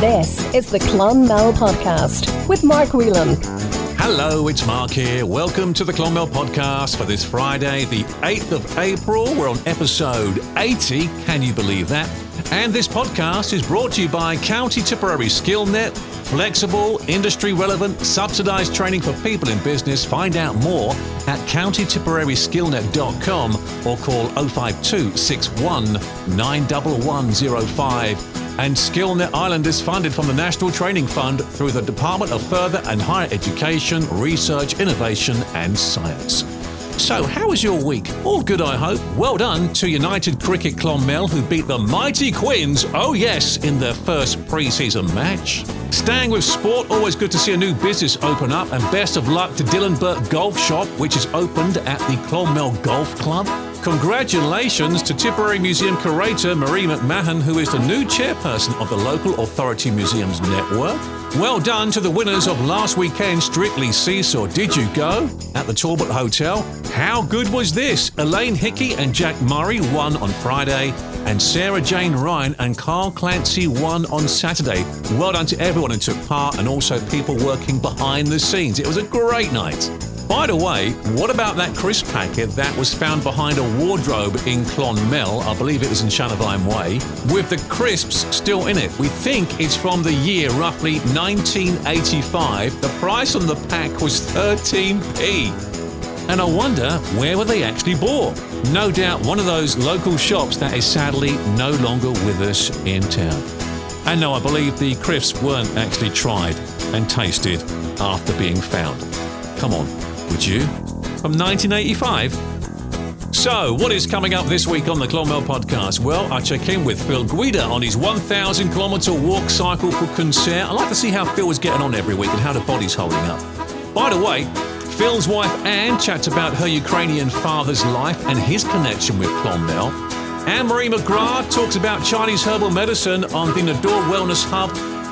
This is the Clonmel Podcast with Mark Whelan. Hello, it's Mark here. Welcome to the Clonmel Podcast for this Friday, the 8th of April. We're on episode 80. Can you believe that? And this podcast is brought to you by County Tipperary SkillNet. Flexible, industry relevant, subsidised training for people in business. Find out more at countytiperaryskillnet.com or call 052 61 91105. And SkillNet Ireland is funded from the National Training Fund through the Department of Further and Higher Education, Research, Innovation and Science. So, how was your week? All good, I hope. Well done to United Cricket Clonmel, who beat the mighty Quins, oh yes, in their first pre season match. Staying with sport, always good to see a new business open up, and best of luck to Dylan Burke Golf Shop, which is opened at the Clonmel Golf Club. Congratulations to Tipperary Museum curator Marie McMahon, who is the new chairperson of the Local Authority Museums Network. Well done to the winners of last weekend's Strictly Seesaw. Did you go? At the Talbot Hotel. How good was this? Elaine Hickey and Jack Murray won on Friday, and Sarah Jane Ryan and Carl Clancy won on Saturday. Well done to everyone who took part and also people working behind the scenes. It was a great night. By the way, what about that crisp packet that was found behind a wardrobe in Clonmel? I believe it was in Shanavine Way, with the crisps still in it. We think it's from the year roughly 1985. The price on the pack was 13p. And I wonder where were they actually bought? No doubt one of those local shops that is sadly no longer with us in town. And no, I believe the crisps weren't actually tried and tasted after being found. Come on, would you? From 1985? So, what is coming up this week on the Clonmel podcast? Well, I check in with Fil Guida on his 1,000 kilometre walk cycle for Cuan Saor. I like to see how Fil is getting on every week and how the body's holding up. By the way, Fil's wife Ann chats about her Ukrainian father's life and his connection with Clonmel. Anne Marie McGrath talks about Chinese herbal medicine on the Nadur Wellness Hub,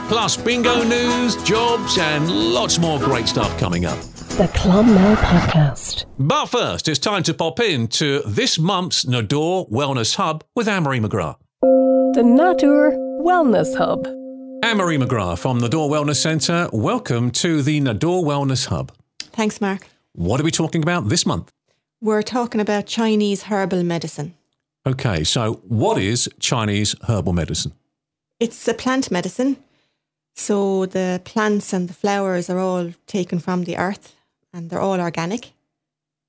plus bingo news, jobs, and lots more great stuff coming up. The Clonmel Podcast. But first, it's time to pop in to this month's Nadur Wellness Hub with Anne Marie McGrath. The Nadur Wellness Hub. Anne Marie McGrath from the Nadur Wellness Centre, welcome to the Nadur Wellness Hub. Thanks, Mark. What are we talking about this month? We're talking about Chinese herbal medicine. Okay, so what is Chinese herbal medicine? It's a plant medicine. So the plants and the flowers are all taken from the earth and they're all organic.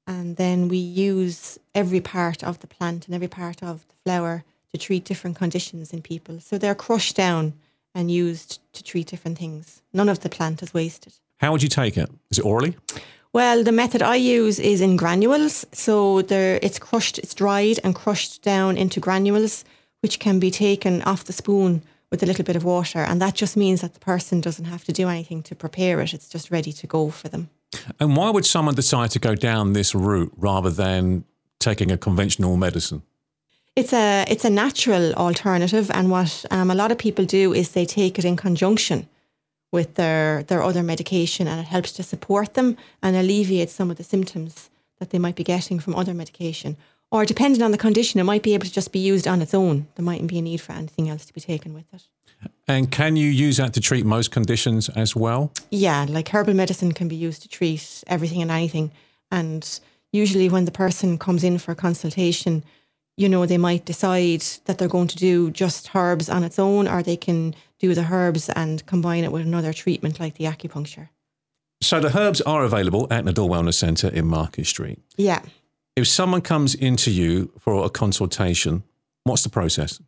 And then we use every part of the plant and every part of the flower to treat different conditions in people. So they're crushed down and used to treat different things. None of the plant is wasted. How would you take it? Is it orally? Well, the method I use is in granules. So there, it's crushed, it's dried and crushed down into granules, which can be taken off the spoon with a little bit of water. And that just means that the person doesn't have to do anything to prepare it. It's just ready to go for them. And why would someone decide to go down this route rather than taking a conventional medicine? It's a it's a natural alternative, and what um, a lot of people do is they take it in conjunction with their their other medication, and it helps to support them and alleviate some of the symptoms that they might be getting from other medication. Or depending on the condition, it might be able to just be used on its own. There mightn't be a need for anything else to be taken with it. And can you use that to treat most conditions as well? Yeah, like herbal medicine can be used to treat everything and anything. And usually, when the person comes in for a consultation, you know, they might decide that they're going to do just herbs on its own, or they can do the herbs and combine it with another treatment like the acupuncture. So the herbs are available at Nadur Wellness Centre in Market Street. Yeah. If someone comes into you for a consultation, what's the process?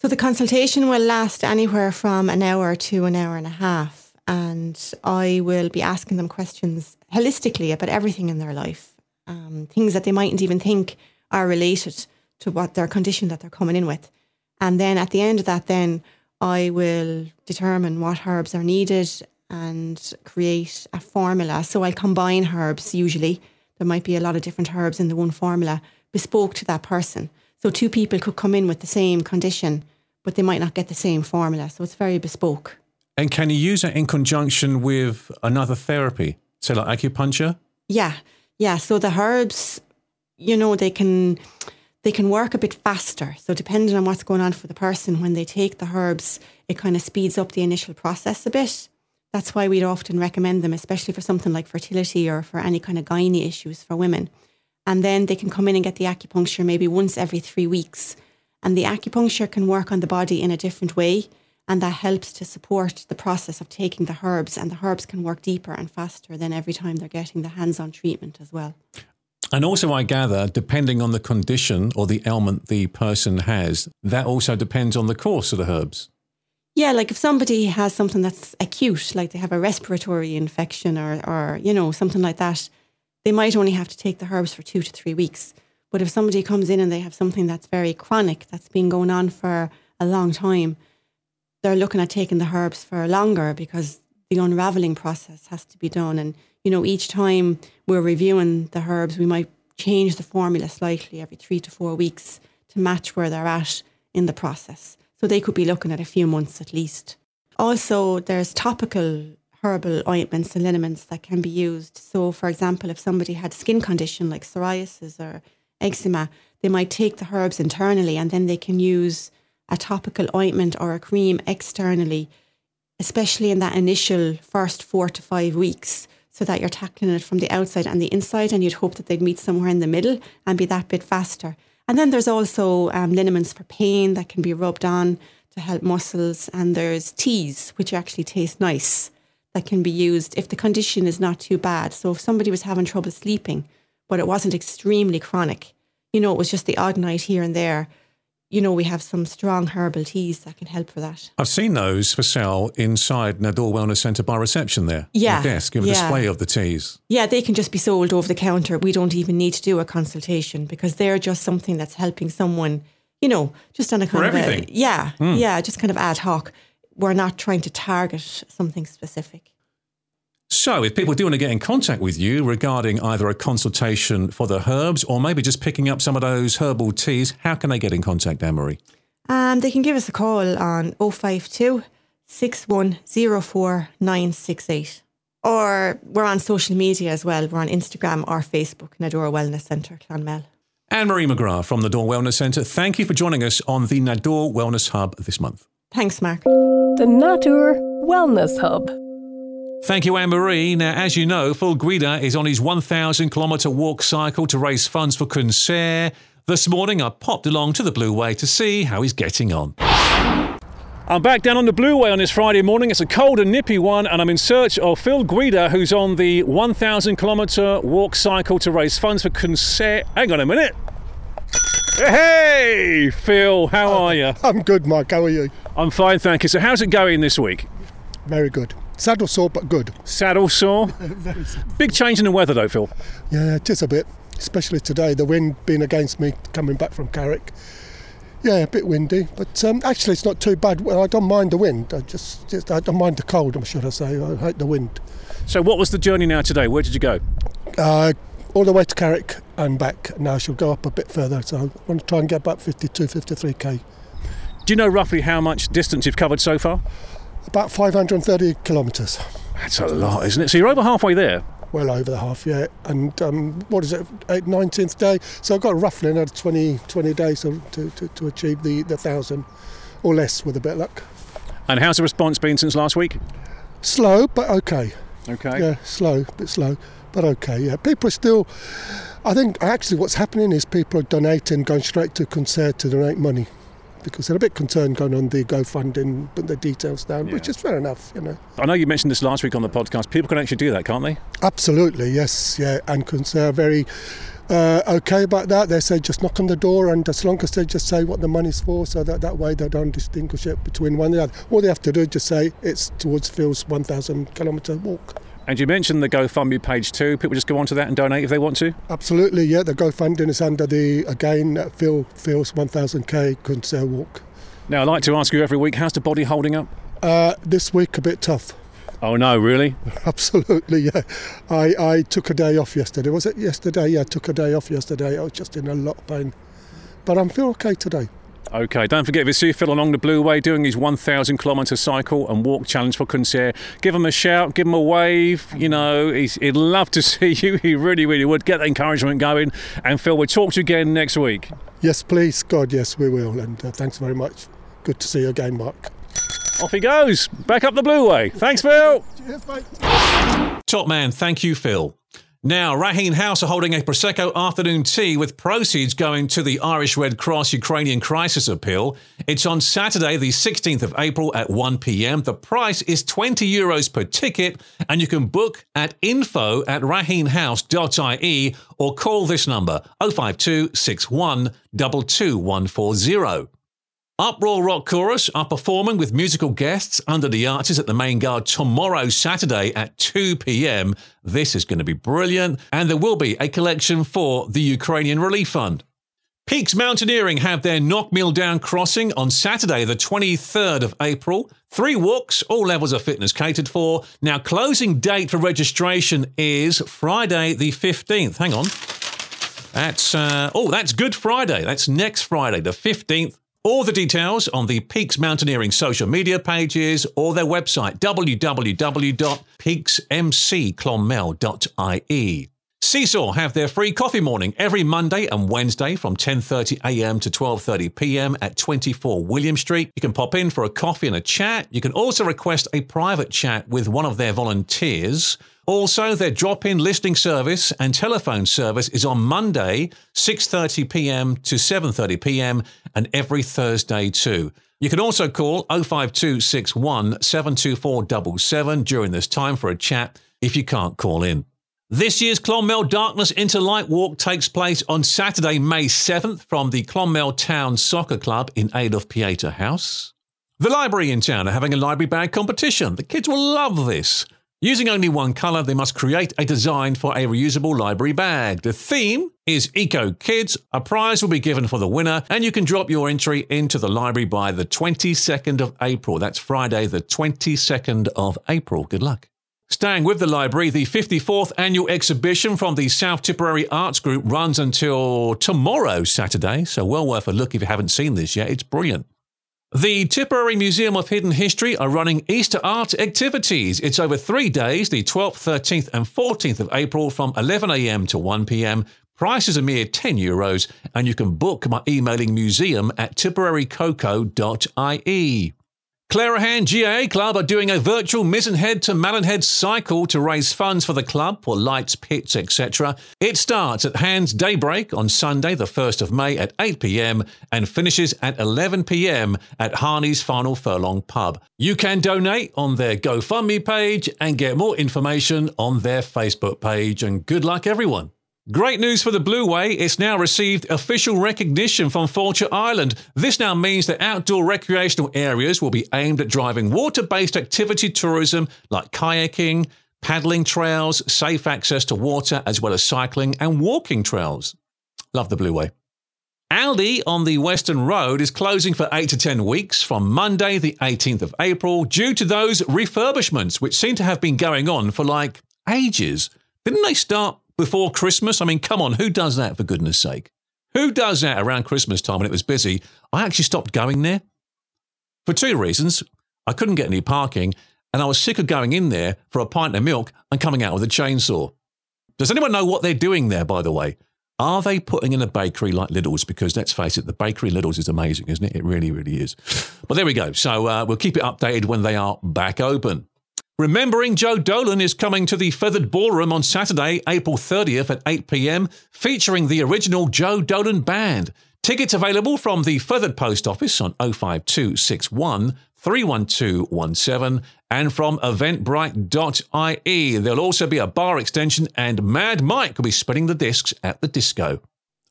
So the consultation will last anywhere from an hour to an hour and a half. And I will be asking them questions holistically about everything in their life, um, things that they mightn't even think are related to what their condition that they're coming in with. And then at the end of that, then I will determine what herbs are needed and create a formula. So I'll combine herbs usually. There might be a lot of different herbs in the one formula bespoke to that person. So two people could come in with the same condition, but they might not get the same formula. So it's very bespoke. And can you use it in conjunction with another therapy, say like acupuncture? Yeah, yeah. So the herbs, you know, they can they can work a bit faster. So, depending on what's going on for the person, when they take the herbs, it kind of speeds up the initial process a bit. That's why we'd often recommend them, especially for something like fertility or for any kind of gynae issues for women. And then they can come in and get the acupuncture maybe once every three weeks. And the acupuncture can work on the body in a different way. And that helps to support the process of taking the herbs. And the herbs can work deeper and faster than every time they're getting the hands on treatment as well. And also, I gather, depending on the condition or the ailment the person has, that also depends on the course of the herbs. Yeah, like if somebody has something that's acute, like they have a respiratory infection or, or you know, something like that, they might only have to take the herbs for two to three weeks. But if somebody comes in and they have something that's very chronic, that's been going on for a long time, they're looking at taking the herbs for longer because the unraveling process has to be done. And, you know, each time we're reviewing the herbs, we might change the formula slightly every three to four weeks to match where they're at in the process. So they could be looking at a few months at least. Also, there's topical herbal ointments and liniments that can be used. So, for example, if somebody had skin condition like psoriasis or eczema, they might take the herbs internally and then they can use a topical ointment or a cream externally, especially in that initial first four to five weeks, so that you're tackling it from the outside and the inside, and you'd hope that they'd meet somewhere in the middle and be that bit faster. And then there's also um, liniments for pain that can be rubbed on to help muscles. And there's teas, which actually taste nice, that can be used if the condition is not too bad. So if somebody was having trouble sleeping, but it wasn't extremely chronic, you know, it was just the odd night here and there, you know, we have some strong herbal teas that can help for that. I've seen those for sale inside Nadur Wellness Centre by reception there. Yeah. The desk, give a yeah. display of the teas. Yeah, they can just be sold over the counter. We don't even need to do a consultation because they're just something that's helping someone, you know, just on a kind For of everything. A, yeah, hmm. yeah, just kind of ad hoc. We're not trying to target something specific. So, if people do want to get in contact with you regarding either a consultation for the herbs or maybe just picking up some of those herbal teas, how can they get in contact, Anne Marie? Um, they can give us a call on 052 6104 968. Or we're on social media as well. We're on Instagram or Facebook, Nadora Wellness Centre, Clonmel. Anne Marie McGrath from the Nadur Wellness Centre, thank you for joining us on the Nadur Wellness Hub this month. Thanks, Mark. The Nadur Wellness Hub. Thank you, Anne Marie. Now, as you know, Fil Guida is on his 1,000 kilometre walk cycle to raise funds for Cuan Saor. This morning, I popped along to the Blue Way to see how he's getting on. I'm back down on the Blue Way on this Friday morning. It's a cold and nippy one, and I'm in search of Fil Guida, who's on the 1,000 kilometre walk cycle to raise funds for Cuan Saor. Hang on a minute. Hey, Fil, how are you? I'm good, Mike. How are you? I'm fine, thank you. So, how's it going this week? Very good. Saddle sore, but good. Saddle sore? Big change in the weather, though, Fil. Yeah, it is a bit, especially today. The wind being against me coming back from Carrick. Yeah, a bit windy, but um, actually it's not too bad. Well, I don't mind the wind. I just, just I don't mind the cold. I should I say? I hate the wind. So, what was the journey now today? Where did you go? Uh, all the way to Carrick and back. Now I shall go up a bit further. So I want to try and get about 52, 53k. Do you know roughly how much distance you've covered so far? About 530 kilometres. That's a lot, isn't it? So, you're over halfway there. Well over the half, yeah. And um, what is it, eight, 19th day? So I've got roughly another 20, 20 days to, to, to, achieve the, the thousand or less with a bit of luck. And how's the response been since last week? Slow, but okay. Okay. Yeah, slow, a bit slow, but okay. Yeah, people are still. I think actually what's happening is people are donating, going straight to Cuan Saor to donate money, because they're a bit concerned going on the GoFunding, put the details down, which is fair enough, you know. I know you mentioned this last week on the podcast. People can actually do that, can't they? Absolutely, yes, yeah, and Cuan Saor are very uh, okay about that. They say just knock on the door, and as long as they just say what the money's for, so that that way they don't distinguish it between one and the other. All they have to do is just say it's towards Fil's 1,000 kilometre walk. And you mentioned the GoFundMe page too. People just go onto that and donate if they want to. Absolutely, yeah. The GoFunding is under the again Fil Fil's 1000k Cuan Saor walk. Now, I like to ask you every week, how's the body holding up? Uh, this week a bit tough. Oh no, really? Absolutely, yeah. I, I took a day off yesterday. Was it yesterday? Yeah, I took a day off yesterday. I was just in a lot of pain, but I'm feel okay today. Okay, don't forget if you see Fil along the Blue Way doing his 1,000 kilometre cycle and walk challenge for Cuan Saor, give him a shout, give him a wave. You know, he'd love to see you. He really, really would. Get the encouragement going. And Fil, we'll talk to you again next week. Yes, please, God, yes, we will. And uh, thanks very much. Good to see you again, Mark. Off he goes, back up the Blue Way. Thanks, Fil. Cheers, mate. Top man, thank you, Fil. Now, Raheen House are holding a Prosecco afternoon tea with proceeds going to the Irish Red Cross Ukrainian Crisis Appeal. It's on Saturday, the 16th of April at 1 pm. The price is 20 euros per ticket, and you can book at info at raheenhouse.ie or call this number 052 61 22140. Uproar Rock Chorus are performing with musical guests under the arches at the main guard tomorrow, Saturday at 2 pm. This is going to be brilliant, and there will be a collection for the Ukrainian Relief Fund. Peaks Mountaineering have their Knockmealdown crossing on Saturday, the 23rd of April. Three walks, all levels of fitness catered for. Now, closing date for registration is Friday, the 15th. Hang on. That's, uh, oh, that's Good Friday. That's next Friday, the 15th all the details on the Peaks Mountaineering social media pages or their website www.peaksmcclonmel.ie. Seesaw have their free coffee morning every Monday and Wednesday from 10:30 a.m. to 12:30 p.m. at 24 William Street. You can pop in for a coffee and a chat. You can also request a private chat with one of their volunteers. Also, their drop-in listening service and telephone service is on Monday, 6:30 p.m. to 7:30 p.m. and every Thursday too. You can also call 05261 72477 during this time for a chat if you can't call in. This year's Clonmel Darkness into Light Walk takes place on Saturday, May 7th from the Clonmel Town Soccer Club in aid of Pieta House. The library in town are having a library bag competition. The kids will love this. Using only one colour, they must create a design for a reusable library bag. The theme is Eco Kids. A prize will be given for the winner, and you can drop your entry into the library by the 22nd of April. That's Friday, the 22nd of April. Good luck. Staying with the library, the 54th annual exhibition from the South Tipperary Arts Group runs until tomorrow, Saturday, so well worth a look if you haven't seen this yet. It's brilliant. The Tipperary Museum of Hidden History are running Easter art activities. It's over three days, the 12th, 13th, and 14th of April from 11am to 1pm. Price is a mere 10 euros, and you can book by emailing museum at tipperarycoco.ie. Clerihan GAA Club are doing a virtual Mizen Head to Malin Head cycle to raise funds for the club for lights, pits, etc. It starts at Hands Daybreak on Sunday, the 1st of May at 8 pm and finishes at 11 pm at Harney's Final Furlong Pub. You can donate on their GoFundMe page and get more information on their Facebook page. And good luck, everyone. Great news for the Blue Way. It's now received official recognition from Fáilte Ireland. This now means that outdoor recreational areas will be aimed at driving water based activity tourism like kayaking, paddling trails, safe access to water, as well as cycling and walking trails. Love the Blue Way. Aldi on the Western Road is closing for 8 to 10 weeks from Monday, the 18th of April, due to those refurbishments, which seem to have been going on for like ages. Didn't they start before Christmas? I mean, come on, who does that for goodness sake? Who does that around Christmas time when it was busy? I actually stopped going there for two reasons. I couldn't get any parking, and I was sick of going in there for a pint of milk and coming out with a chainsaw. Does anyone know what they're doing there, by the way? Are they putting in a bakery like Lidl's? Because let's face it, the bakery Lidl's is amazing, isn't it? It really, really is. But there we go. So uh, we'll keep it updated when they are back open. Remembering Joe Dolan is coming to the Fethard Ballroom on Saturday, April 30th at 8 pm, featuring the original Joe Dolan Band. Tickets available from the Fethard Post Office on 05261 31217 and from eventbrite.ie. There'll also be a bar extension, and Mad Mike will be spinning the discs at the disco.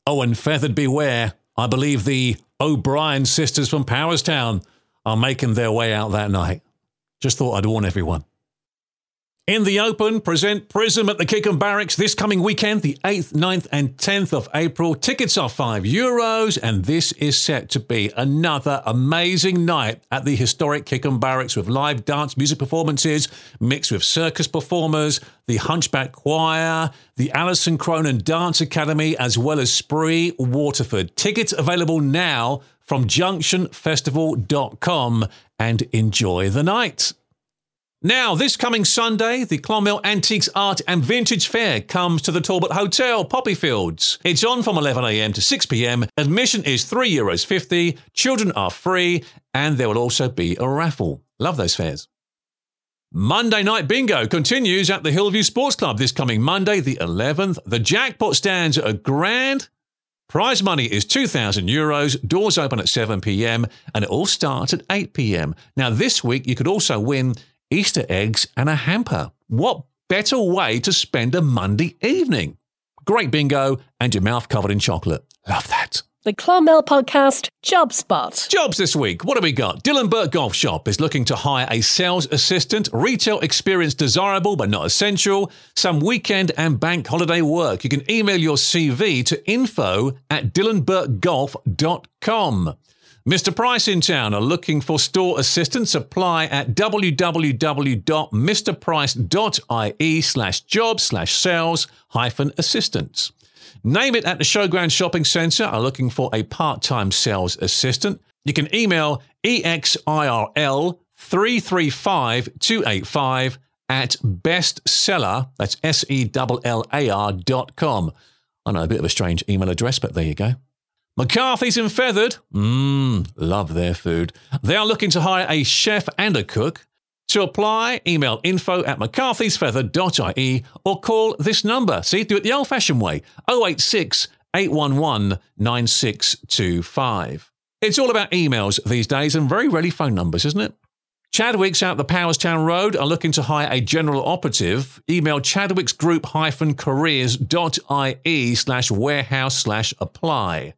Oh, and Fethard Beware. I believe the O'Brien sisters from Powerstown are making their way out that night. Just thought I'd warn everyone. In the Open, present Prism at the Kickham Barracks this coming weekend, the 8th, 9th, and 10th of April. Tickets are 5 euros, and this is set to be another amazing night at the historic Kickham Barracks with live dance music performances mixed with circus performers, the Hunchback Choir, the Alison Cronin Dance Academy, as well as Spree Waterford. Tickets available now from junctionfestival.com and enjoy the night. Now, this coming Sunday, the Clonmel Antiques Art and Vintage Fair comes to the Talbot Hotel, Poppyfields. It's on from 11am to 6pm. Admission is €3.50, children are free, and there will also be a raffle. Love those fairs. Monday Night Bingo continues at the Hillview Sports Club this coming Monday, the 11th. The jackpot stands at a grand. Prize money is 2,000 euros. Doors open at 7 pm and it all starts at 8 pm. Now, this week you could also win Easter eggs, and a hamper. What better way to spend a Monday evening? Great bingo and your mouth covered in chocolate. Love that. The Clonmel Podcast Job Spot. Jobs this week. What have we got? Dylan Burke Golf Shop is looking to hire a sales assistant. Retail experience desirable but not essential. Some weekend and bank holiday work. You can email your CV to info at dylanburkegolf.com. Mr. Price in town are looking for store assistants. Apply at www.mrprice.ie slash job slash sales hyphen assistants. Name it at the Showground Shopping Centre are looking for a part-time sales assistant. You can email exirl 335285 at bestseller, that's S-E-L-L-A-R dot com. I know, a bit of a strange email address, but there you go. McCarthy's in Fethard. Mmm, love their food. They are looking to hire a chef and a cook. To apply, email info at mccarthysfeathered.ie or call this number. See, do it the old fashioned way 086 811 9625. It's all about emails these days and very rarely phone numbers, isn't it? Chadwick's out the Powerstown Road are looking to hire a general operative. Email chadwicksgroup-careers.ie slash warehouse slash apply.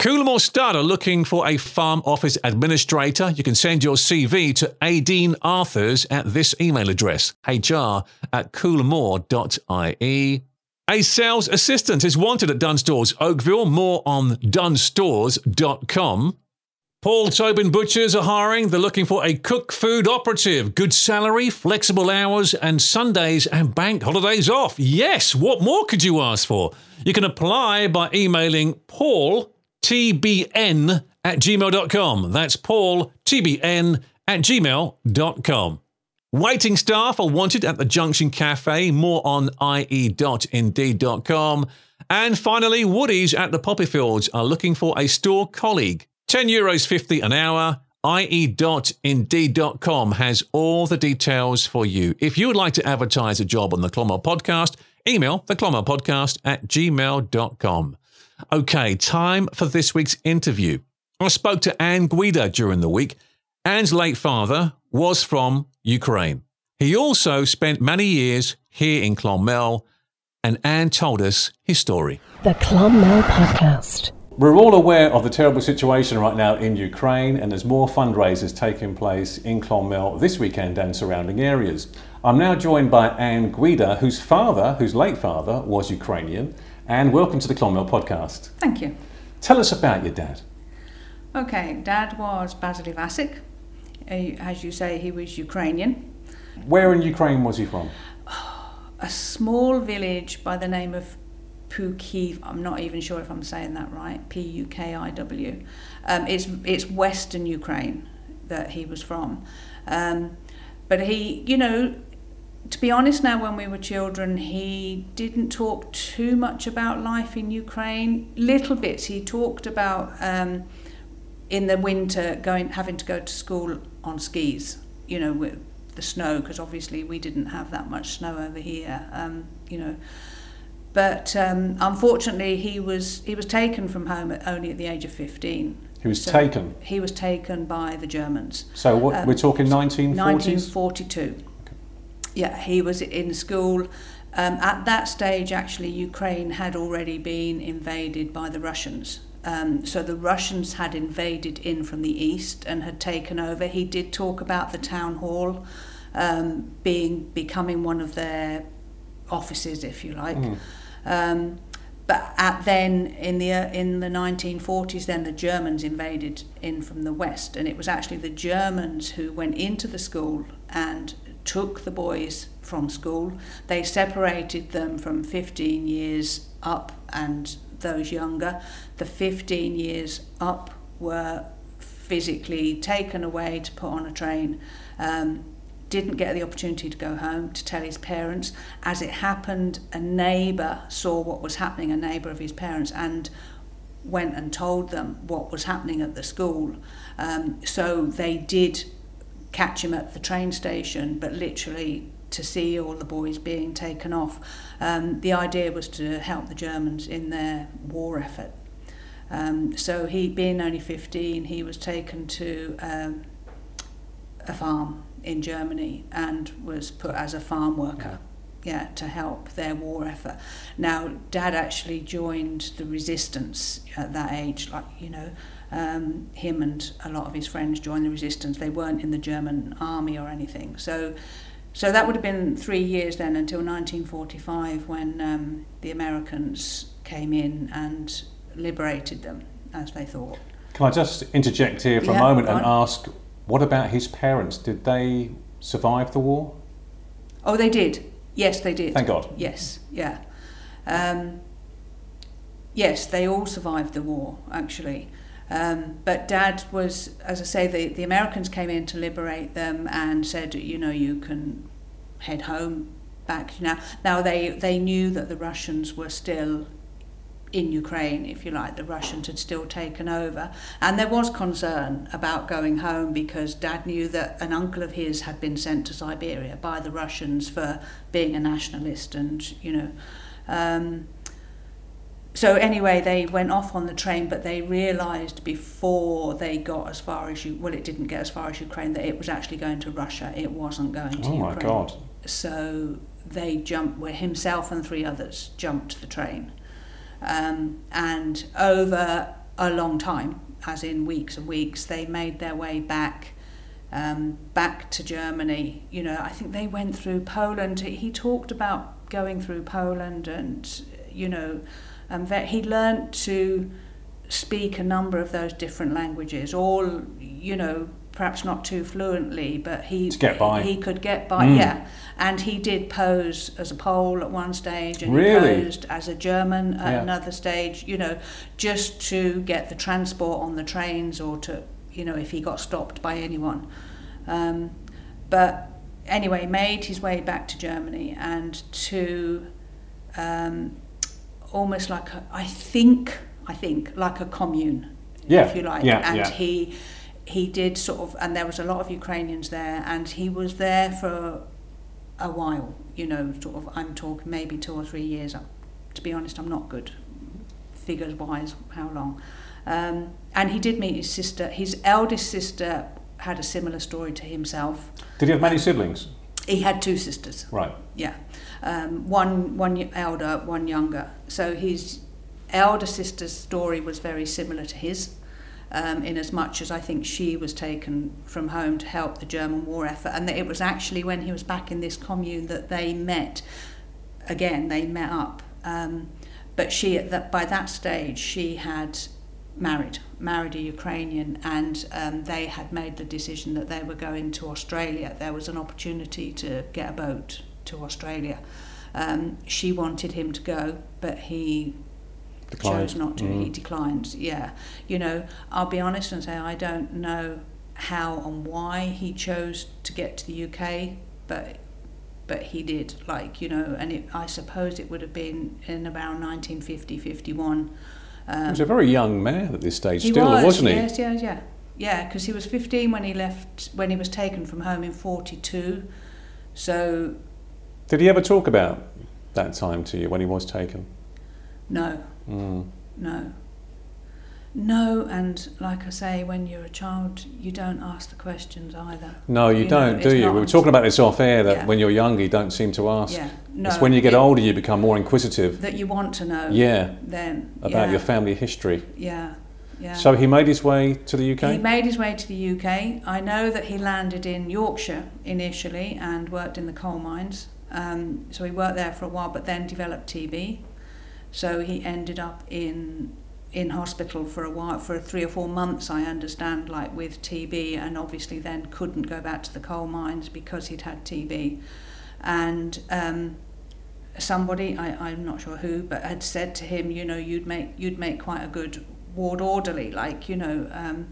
Coolmore Stud are looking for a farm office administrator. You can send your CV to Adine Arthurs at this email address, hr at coolamore.ie. A sales assistant is wanted at Dunnes Stores Oakville. More on dunstores.com. Paul Tobin Butchers are hiring. They're looking for a cook food operative. Good salary, flexible hours, and Sundays and bank holidays off. Yes, what more could you ask for? You can apply by emailing paul tbn at gmail.com. That's Paul, tbn at gmail.com. Waiting staff are wanted at the Junction Cafe. More on ie.indeed.com. And finally, Woodies at the Poppyfields are looking for a store colleague. €10 Euros 50 an hour. ie.indeed.com has all the details for you. If you would like to advertise a job on the Clonmel podcast, email the Clonmel podcast at gmail.com. Okay, time for this week's interview. I spoke to Ann Guida during the week. Ann's late father was from Ukraine. He also spent many years here in Clonmel, and Ann told us his story. The Clonmel Podcast. We're all aware of the terrible situation right now in Ukraine, and there's more fundraisers taking place in Clonmel this weekend and surrounding areas. I'm now joined by Ann Guida, whose father, whose late father, was Ukrainian and welcome to the Clonmel podcast. Thank you. Tell us about your dad. Okay, dad was Basil Iwasyk. As you say, he was Ukrainian. Where in Ukraine was he from? A small village by the name of Pukiv. I'm not even sure if I'm saying that right. P U K I W. Um, it's it's Western Ukraine that he was from, um, but he, you know, to be honest, now when we were children, he didn't talk too much about life in Ukraine. Little bits. He talked about um, in the winter going having to go to school on skis. You know, with the snow, because obviously we didn't have that much snow over here. Um, you know, but um, unfortunately, he was he was taken from home at, only at the age of fifteen. He was so taken. He was taken by the Germans. So what um, we're talking 1940s. 1942 yeah, he was in school. Um, at that stage, actually, Ukraine had already been invaded by the Russians. Um, so the Russians had invaded in from the east and had taken over. He did talk about the town hall um, being becoming one of their offices, if you like. Mm. Um, but at then in the uh, in the 1940s, then the Germans invaded in from the west, and it was actually the Germans who went into the school and took the boys from school. They separated them from 15 years up and those younger. The 15 years up were physically taken away to put on a train. Um, didn't get the opportunity to go home to tell his parents. As it happened, a neighbour saw what was happening, a neighbour of his parents, and went and told them what was happening at the school. Um, so they did catch him at the train station, but literally to see all the boys being taken off. Um, the idea was to help the Germans in their war effort. Um, so he, being only 15, he was taken to um, a farm in Germany and was put as a farm worker. Yeah, to help their war effort. Now, Dad actually joined the resistance at that age, like you know, um, him and a lot of his friends joined the resistance. They weren't in the German army or anything. So, so that would have been three years then until 1945 when um, the Americans came in and liberated them, as they thought. Can I just interject here for Yeah, a moment and ask, what about his parents? Did they survive the war? Oh, they did. Yes, they did. Thank God. Yes, yeah. Um, yes, they all survived the war, actually. Um, but Dad was, as I say, the, the Americans came in to liberate them and said, you know, you can head home back now. Now they they knew that the Russians were still in Ukraine, if you like. The Russians had still taken over, and there was concern about going home because Dad knew that an uncle of his had been sent to Siberia by the Russians for being a nationalist, and you know. Um, so anyway, they went off on the train, but they realised before they got as far as you well, it didn't get as far as Ukraine that it was actually going to Russia. It wasn't going to Oh my Ukraine. God. So they jumped, where himself and three others jumped the train, um, and over a long time, as in weeks and weeks, they made their way back. Um, back to Germany, you know, I think they went through Poland. He talked about going through Poland, and you know, um, that he learnt to speak a number of those different languages, all you know, perhaps not too fluently, but he To get by. he could get by, Mm. yeah. And he did pose as a Pole at one stage, and Really? he posed as a German at Yeah. another stage. You know, just to get the transport on the trains, or to you know, if he got stopped by anyone. Um, but anyway, made his way back to Germany and to um, almost like a, I think I think like a commune, Yeah, if you like. yeah, and yeah. he he did sort of, and there was a lot of Ukrainians there, and he was there for a while. You know, sort of. I'm talking maybe two or three years. To be honest, I'm not good figures wise how long. Um, and he did meet his sister. His eldest sister had a similar story to himself. Did he have many siblings? He had two sisters. Right. Yeah, um, one one elder, one younger. So his elder sister's story was very similar to his, um, in as much as I think she was taken from home to help the German war effort, and that it was actually when he was back in this commune that they met. Again, they met up, um, but she at that by that stage she had married, married a Ukrainian, and um, they had made the decision that they were going to Australia. There was an opportunity to get a boat to Australia. Um, she wanted him to go, but he Declined. chose not to. Mm. He declined. Yeah, you know, I'll be honest and say I don't know how and why he chose to get to the UK, but but he did. Like you know, and it, I suppose it would have been in around 1950, 51. Um, He was a very young man at this stage, he still, was, wasn't he? Yes, yes, yeah. Yeah, because he was 15 when he left, when he was taken from home in 42. So, Did he ever talk about that time to you when he was taken? no, Mm. no. No, and like I say, when you're a child, you don't ask the questions either. No, you, You don't, do you? We were talking about this off air that Yeah. when you're younger, you don't seem to ask. Yeah, no. it's when you get it- older you become more inquisitive. That you want to know. Yeah, Then. about yeah, your family history. Yeah, yeah. So he made his way to the UK. He made his way to the UK. I know that he landed in Yorkshire initially and worked in the coal mines. Um, so he worked there for a while, but then developed TB. So he ended up in in hospital for a while, for three or four months, I understand, like with TB, and obviously then couldn't go back to the coal mines because he'd had TB. And um, somebody, I, I'm not sure who, but had said to him, you know, you'd make you'd make quite a good ward orderly, like you know, um,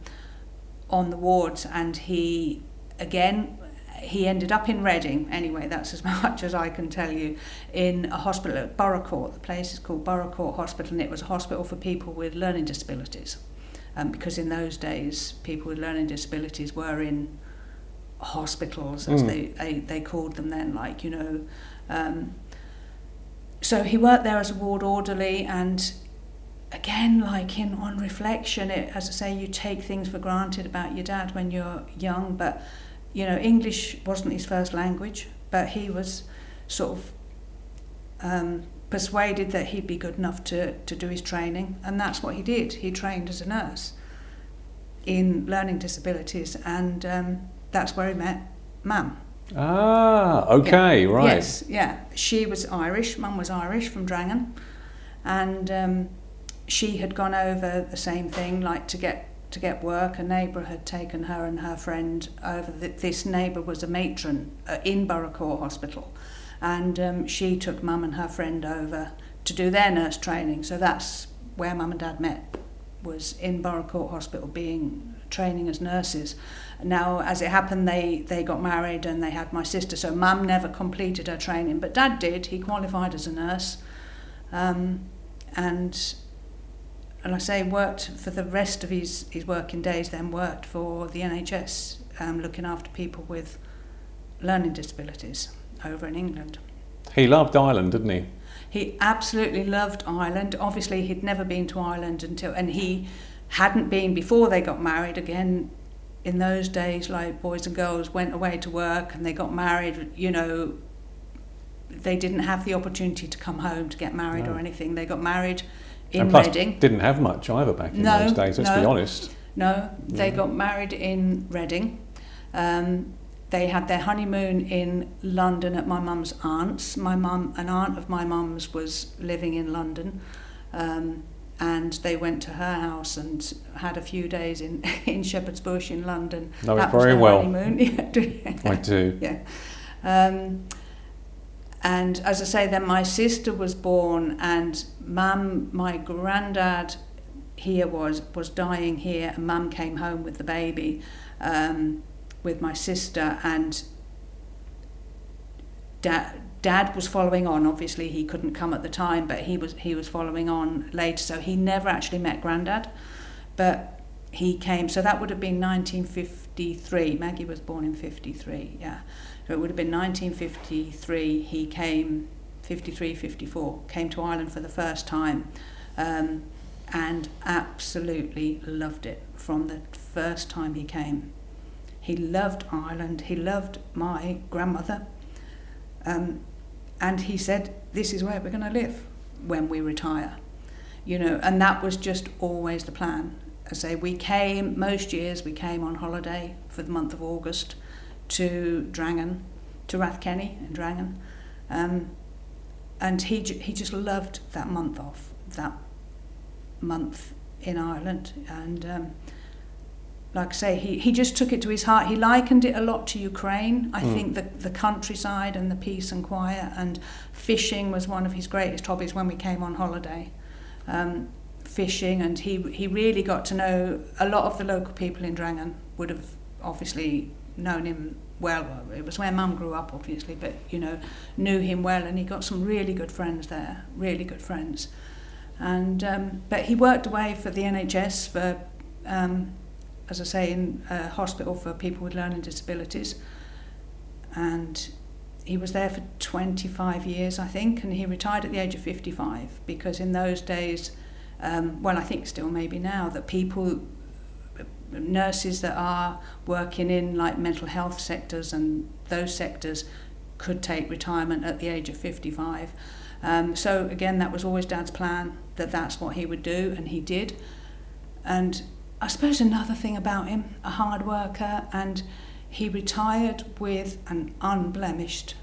on the wards, and he again he ended up in Reading. Anyway, that's as much as I can tell you. In a hospital at Borocourt. The place is called Borocourt Hospital, and it was a hospital for people with learning disabilities. Um, because in those days, people with learning disabilities were in hospitals, as Mm. they, they they called them then. Like you know. Um, so he worked there as a ward orderly and again like in on reflection it as i say you take things for granted about your dad when you're young but you know english wasn't his first language but he was sort of um, persuaded that he'd be good enough to, to do his training and that's what he did he trained as a nurse in learning disabilities and um, that's where he met mum Ah, okay, yeah. right. Yes, yeah. She was Irish. Mum was Irish from Drangan, and um, she had gone over the same thing, like to get to get work. A neighbour had taken her and her friend over. This neighbour was a matron uh, in Borocourt Hospital, and um, she took mum and her friend over to do their nurse training. So that's where mum and dad met. Was in Borocourt Hospital, being training as nurses. Now, as it happened, they, they got married and they had my sister. So mum never completed her training, but dad did. He qualified as a nurse, um, and and I say worked for the rest of his, his working days. Then worked for the NHS, um, looking after people with learning disabilities over in England. He loved Ireland, didn't he? He absolutely loved Ireland. Obviously, he'd never been to Ireland until, and he hadn't been before they got married. Again, in those days, like boys and girls went away to work and they got married, you know, they didn't have the opportunity to come home to get married No. or anything. They got married in and plus, Reading. didn't have much either back in No, those days. Let's be honest. No, they Yeah. got married in Reading. Um, they had their honeymoon in London at my mum's aunt's. My mum, an aunt of my mum's, was living in London, um, and they went to her house and had a few days in in Shepherd's Bush in London. Know it that was very their well. honeymoon. Yeah. I do. yeah. Um, and as I say, then my sister was born, and mum, my granddad here was was dying here, and mum came home with the baby, um, with my sister, and dad. Dad was following on. Obviously, he couldn't come at the time, but he was he was following on later. So he never actually met Grandad, but he came. So that would have been 1953. Maggie was born in 53. Yeah, so it would have been 1953. He came 53, 54. Came to Ireland for the first time, um, and absolutely loved it from the first time he came. He loved Ireland. He loved my grandmother. Um, and he said, This is where we're going to live when we retire. You know, and that was just always the plan. I say we came, most years we came on holiday for the month of August to Drangan, to Rathkenny in Drangan. Um, and he, he just loved that month off, that month in Ireland. And um, like I say, he, he just took it to his heart. He likened it a lot to Ukraine. I Mm. think the, the countryside and the peace and quiet and fishing was one of his greatest hobbies when we came on holiday. Um, fishing, and he, he really got to know a lot of the local people in Drangan would have obviously known him well. It was where Mum grew up, obviously, but you know, knew him well, and he got some really good friends there, really good friends. And um, but he worked away for the NHS for, um, as I say, in a hospital for people with learning disabilities, and he was there for 25 years, I think, and he retired at the age of 55 because in those days, um, well, I think still maybe now, that people, nurses that are working in like mental health sectors and those sectors could take retirement at the age of 55. Um, so again, that was always Dad's plan that that's what he would do, and he did. And I suppose another thing about him, a hard worker, and he retired with an unblemished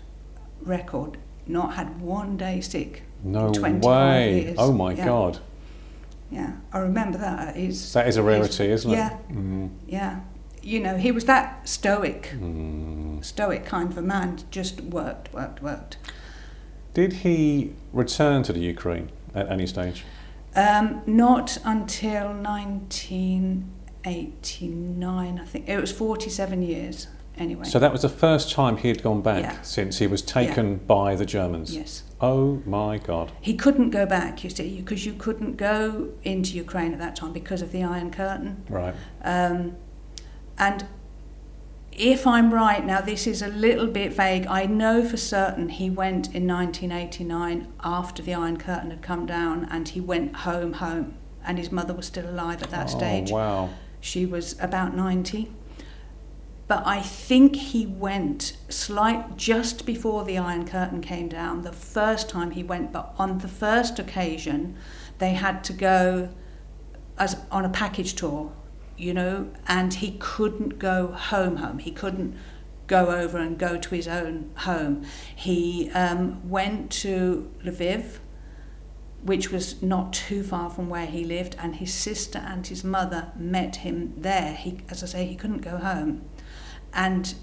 record, not had one day sick. No 25 way. years. Oh my Yeah. God. Yeah, I remember that. He's, That is a rarity, isn't it? Yeah, Mm. yeah. You know, he was that stoic, Mm. stoic kind of a man, just worked, worked, worked. Did he return to the Ukraine at any stage? Um, not until 1989, I think. It was 47 years, anyway. So that was the first time he had gone back Yeah. since he was taken by the Germans. yes. Oh my God. He couldn't go back, you see, because you couldn't go into Ukraine at that time because of the Iron Curtain. Right. Um, and if I'm right, now this is a little bit vague, I know for certain he went in 1989 after the Iron Curtain had come down and he went home, home. And his mother was still alive at that oh, stage. wow. She was about 90. But I think he went slight just before the Iron Curtain came down, the first time he went, but on the first occasion, they had to go as on a package tour, you know, and he couldn't go home home. He couldn't go over and go to his own home. He um, went to Lviv, which was not too far from where he lived, and his sister and his mother met him there. He, as I say, he couldn't go home, and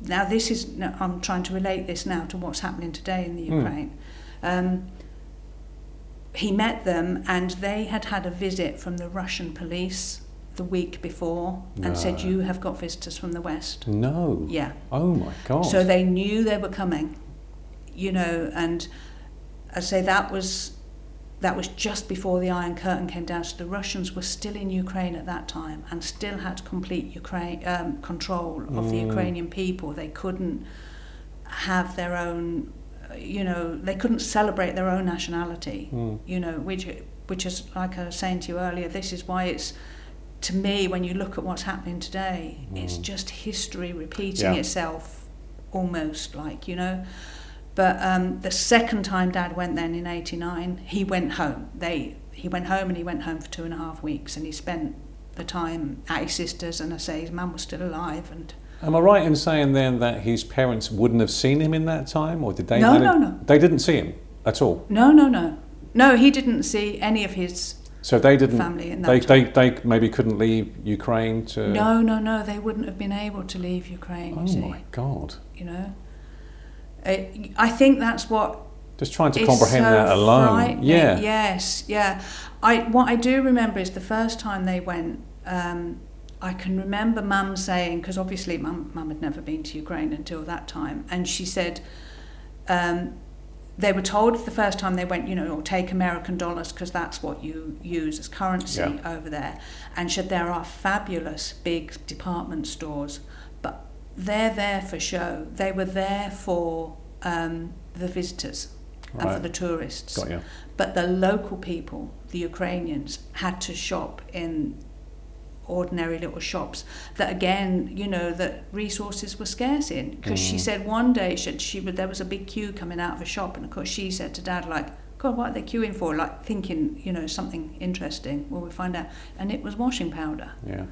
now this is I'm trying to relate this now to what's happening today in the Hmm. Ukraine. Um, he met them, and they had had a visit from the Russian police the week before, and said, "You have got visitors from the west." No. Yeah. Oh my God. So they knew they were coming, you know, and I say that was that was just before the Iron Curtain came down. So the Russians were still in Ukraine at that time and still had complete Ukraine um, control of the Mm. Ukrainian people. They couldn't have their own, uh, you know, they couldn't celebrate their own nationality, Mm. you know, which which is like I was saying to you earlier. This is why it's to me when you look at what's happening today, it's Mm. just history repeating Yeah. itself almost like you know but um, the second time dad went then in 89 he went home they he went home and he went home for two and a half weeks and he spent the time at his sister's and i say his mum was still alive and Am I right in saying then that his parents wouldn't have seen him in that time, or did they? No, no, no. They didn't see him at all. no no no no he didn't see any of his So they didn't. Family in that they, they time. they maybe couldn't leave Ukraine to. no no no they wouldn't have been able to leave ukraine Oh my God. you know it, i think that's what Just trying to comprehend so that alone. Yeah. Yes, yeah. I what I do remember is the first time they went. Um, I can remember Mum saying because obviously Mum Mum had never been to Ukraine until that time, and she said. Um, they were told the first time they went, you know, take American dollars because that's what you use as currency Yeah. over there. And said there are fabulous big department stores, they're there for show. They were there for um, the visitors and for the tourists. Got you. But the local people, the Ukrainians, had to shop in ordinary little shops that again you know that resources were scarce in because she said one day she, she would there was a big queue coming out of a shop and of course she said to dad like god what are they queuing for like thinking you know something interesting well we find out and it was washing powder Yeah.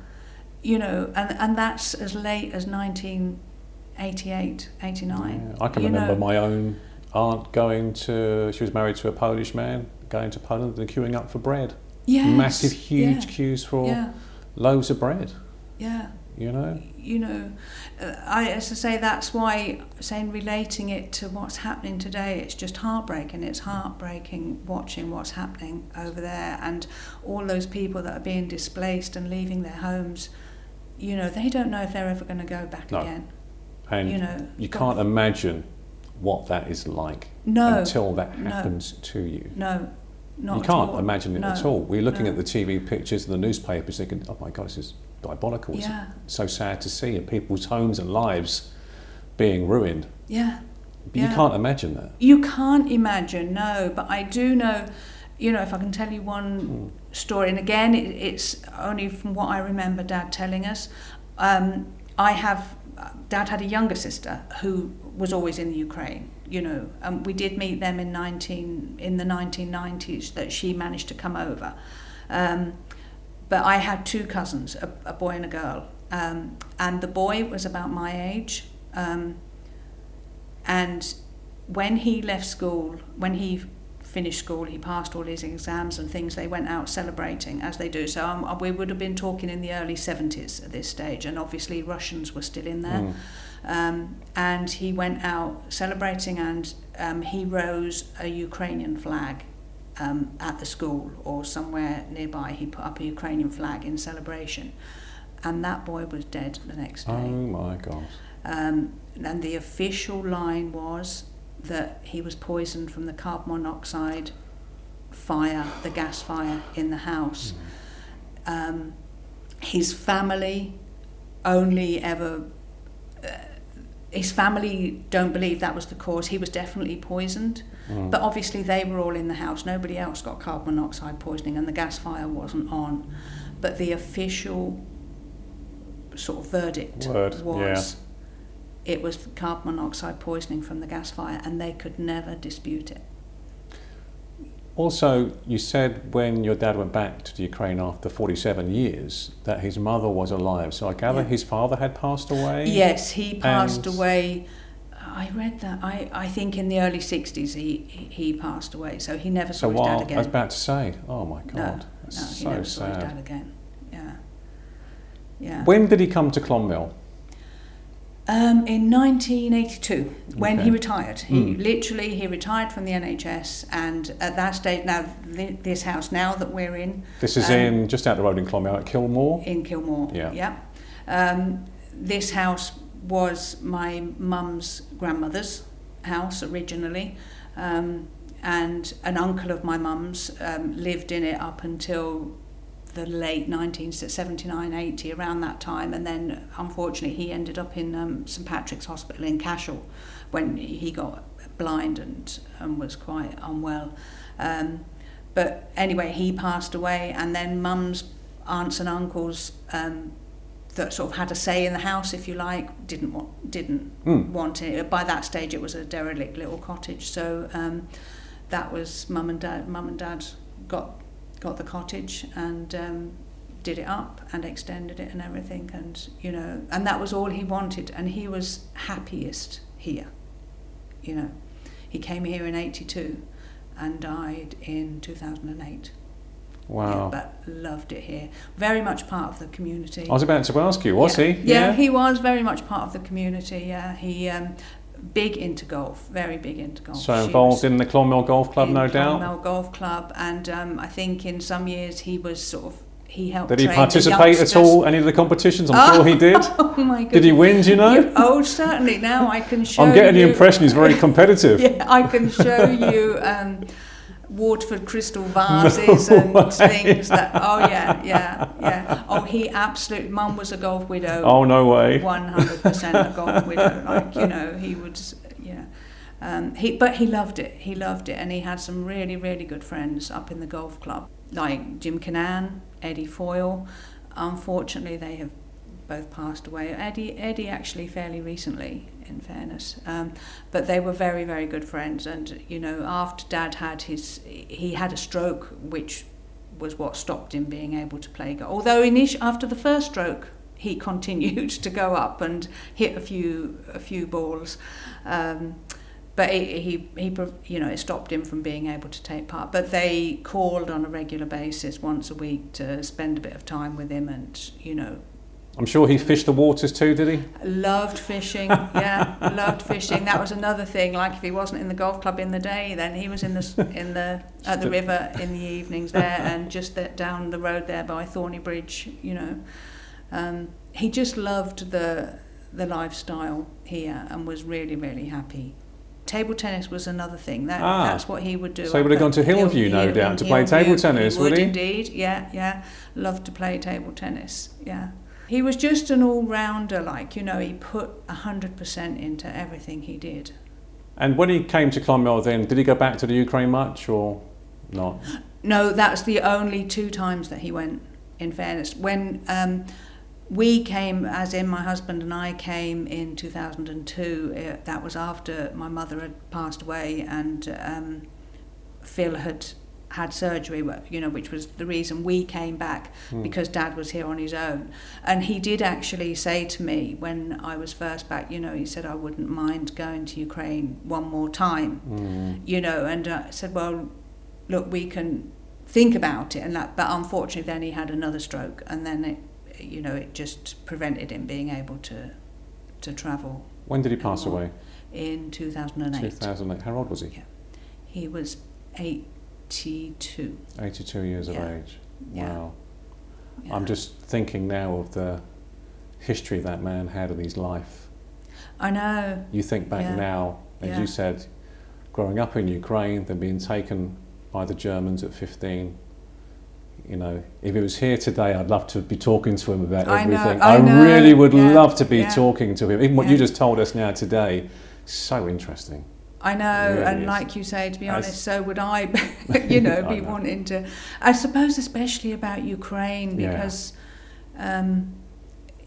You know and and that's as late as 1988 89 Yeah, I can remember know. my own aunt going to. She was married to a Polish man, going to Poland and queuing up for bread. Yes, Massive, huge yeah, queues for yeah loaves of bread. yeah You know. you know, uh, I as I say, that's why saying relating it to what's happening today, it's just heartbreaking. It's heartbreaking watching what's happening over there, and all those people that are being displaced and leaving their homes. You know, they don't know if they're ever going to go back No. again. And You know, you can't imagine what that is like No, until that no. happens to you. No, not you can't all. imagine it No, at all. We're looking no. at the TV pictures and the newspapers thinking, oh my God, this is diabolical. It's Yeah, so sad to see and people's homes and lives being ruined. yeah. But you can't imagine that. You can't imagine, no, but I do know, you know, if I can tell you one story, and again, it, it's only from what I remember Dad telling us. Um, I have, Dad had a younger sister who was always in the Ukraine, you know, and we did meet them in 19, in the 1990s that she managed to come over. Um, but I had two cousins, a, a boy and a girl, um, and the boy was about my age. Um, and when he left school, when he finished school, he passed all his exams and things. They went out celebrating as they do. So um, we would have been talking in the early 70s at this stage, and obviously Russians were still in there. Mm. Um, and he went out celebrating, and um, he rose a Ukrainian flag um, at the school or somewhere nearby. He put up a Ukrainian flag in celebration, and that boy was dead the next day. Oh my God. Um, and the official line was that he was poisoned from the carbon monoxide fire, the gas fire in the house. Um, his family only ever. Uh, his family don't believe that was the cause. He was definitely poisoned, Mm. but obviously they were all in the house. Nobody else got carbon monoxide poisoning, and the gas fire wasn't on. But the official sort of verdict Word, was it was carbon monoxide poisoning from the gas fire, and they could never dispute it. Also, you said when your dad went back to the Ukraine after 47 years that his mother was alive. So I gather Yeah. his father had passed away? Yes, he passed away. I read that. I, I think in the early 60s he, he passed away, so he never So saw his what dad I was about to say, oh my God, no, that's he so never saw his dad again. Yeah. Yeah. When did he come to Clonmel? Um, in 1982, when he retired, he Hmm. literally he retired from the NHS, and at that stage, now th- this house now that we're in, This is Um, in just out the road in Clonmel at Kilmore. in Kilmore. Yeah. Um, this house was my mum's grandmother's house originally, um, and an uncle of my mum's um, lived in it up until the late 1979 80 around that time and then unfortunately he ended up in um, St Patrick's Hospital in Cashel when he got blind and, and was quite unwell um, but anyway he passed away and then mum's aunts and uncles um, that sort of had a say in the house if you like didn't want didn't Hmm. want it by that stage it was a derelict little cottage so um, that was mum and dad mum and dad got got the cottage and um, did it up and extended it and everything and you know and that was all he wanted and he was happiest here you know he came here in 82 and died in 2008 Wow. yeah, but loved it here very much part of the community I was about to ask you, was yeah. he? Yeah, he was very much part of the community. Yeah, he um, big into golf, very big into golf. So involved in the Clonmel Golf Club, no doubt. Clonmel Golf Club, and um, I think in some years he was sort of he helped. Did he participate at all any of the competitions? I'm sure he did. Oh my. Did he win? Do you know? You- oh, certainly. Now I can show. You I'm getting the impression he's very competitive. yeah, I can show you um, Waterford crystal vases and way. things that. Oh yeah, yeah, yeah. Oh, he absolutely. Mum was a golf widow. Oh no way. One hundred percent a golf widow. Like you know, he would. Yeah. Um, he, but he loved it. He loved it, and he had some really, really good friends up in the golf club, like Jim Canan, Eddie Foyle. Unfortunately, they have both passed away. Eddie, Eddie actually fairly recently, in fairness. Um, but they were very, very good friends. And you know, after Dad had his, he had a stroke, which was what stopped him being able to play golf. Although init- after the first stroke, he continued to go up and hit a few a few balls. Um, but he, he, he, you know, it stopped him from being able to take part. But they called on a regular basis once a week to spend a bit of time with him and, you know, I'm sure he fished the waters too, did he? Loved fishing, yeah, loved fishing. That was another thing. Like if he wasn't in the golf club in the day, then he was in the in the at the river in the evenings there, and just that down the road there by Thorny Bridge. You know, um, he just loved the the lifestyle here and was really really happy. Table tennis was another thing. That Ah. that's what he would do. So he would have gone to Hillview, no doubt, to play table tennis, he would would he? indeed, yeah, yeah. Loved to play table tennis, yeah. He was just an all-rounder, like, you know, he put 100% into everything he did. And when he came to Clonmel then, did he go back to the Ukraine much or not? No, that's the only two times that he went, in fairness. When um, we came, as in my husband and I came in 2002, uh, that was after my mother had passed away and um, Fil had had surgery, you know, which was the reason we came back because dad was here on his own. And he did actually say to me when I was first back, you know, he said, I wouldn't mind going to Ukraine one more time, you know, and uh, I said, well, look, we can think about it. And that, but unfortunately, then he had another stroke, and then it, you know, it just prevented him being able to to travel When did he pass away? in 2008. 2008. How old was he? Yeah. He was eight, 82. 82 years Yeah. of age. Wow. Yeah. I'm just thinking now of the history that man had in his life. I know. You think back Yeah. now, as you said, growing up in Ukraine, then being taken by the Germans at 15. You know, if he was here today, I'd love to be talking to him about I know, everything. I know, really would love to be talking to him. Even what you just told us now today, so interesting. I know, really and is. like you say, to be As- honest, so would I. you know, be know. wanting to. I suppose, especially about Ukraine, Yeah. because um,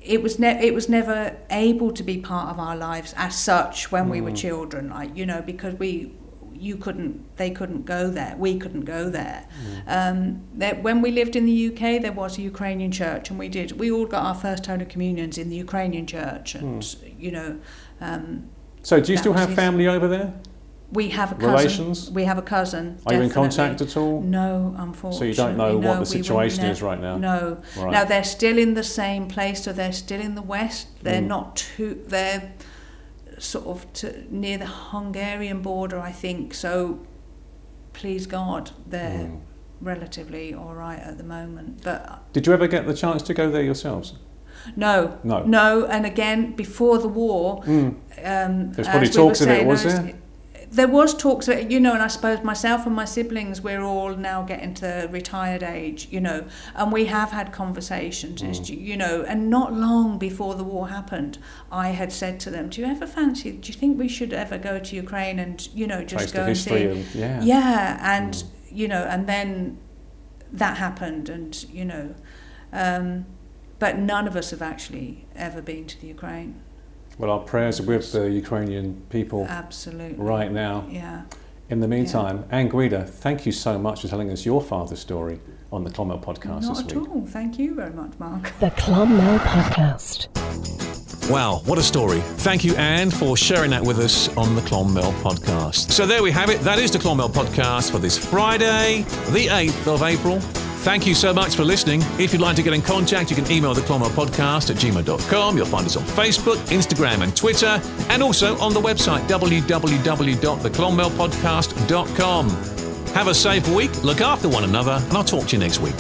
it was ne- it was never able to be part of our lives as such when we were Mm. children. Like you know, because we. You couldn't. They couldn't go there. We couldn't go there. Mm. Um, there, when we lived in the UK, there was a Ukrainian church, and we did. We all got our first Holy Communions in the Ukrainian church, and you know, um, So, do you still have family over there? we have a cousin. Relations? We have a cousin. Are you in contact at all? No, unfortunately. So you don't know what the situation will is right now? No. Right. Now they're still in the same place, so they're still in the west. They're Mm. not too. They're sort of to, near the Hungarian border, I think. So, please God, they're Mm. relatively all right at the moment. But Did you ever get the chance to go there yourselves? No, No. no. And again, before the war, Mm. um, There's probably talks of it, was there? There was talks, of- you know, and I suppose myself and my siblings, we're all now getting to retired age, you know, and we have had conversations, Mm. you- you know, and not long before the war happened, I had said to them, "Do you ever fancy? Do you think we should ever go to Ukraine and you know just go and see?" and yeah. Yeah, and Mm. you know, and then that happened, and you know, um, but none of us have actually ever been to the Ukraine. Well, our prayers are with the Ukrainian people Absolutely. right now. Yeah. In the meantime, Ann Guida, thank you so much for telling us your father's story on the Clonmel podcast Not this at all. Thank you very much, Mark. The Clonmel Podcast. Wow, what a story. Thank you, Ann, for sharing that with us on the Clonmel podcast. So there we have it. That is the Clonmel podcast for this Friday, the 8th of April. Thank you so much for listening. If you'd like to get in contact, you can email the Clonmel podcast at gmail.com. You'll find us on Facebook, Instagram, and Twitter, and also on the website www.theclonmelpodcast.com. Have a safe week, look after one another, and I'll talk to you next week.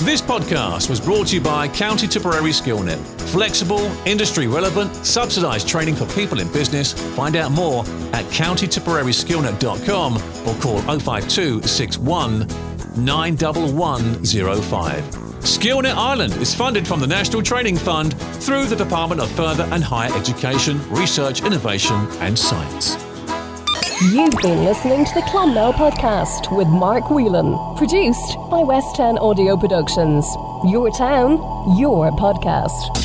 This podcast was brought to you by County Tipperary SkillNet. Flexible, industry relevant, subsidised training for people in business. Find out more at countytipperaryskillnet.com or call 052 61 91105. SkillNet Ireland is funded from the National Training Fund through the Department of Further and Higher Education, Research, Innovation and Science. You've been listening to the Clonmel Podcast with Mark Whelan, produced by West 10 Audio Productions. Your town, your podcast.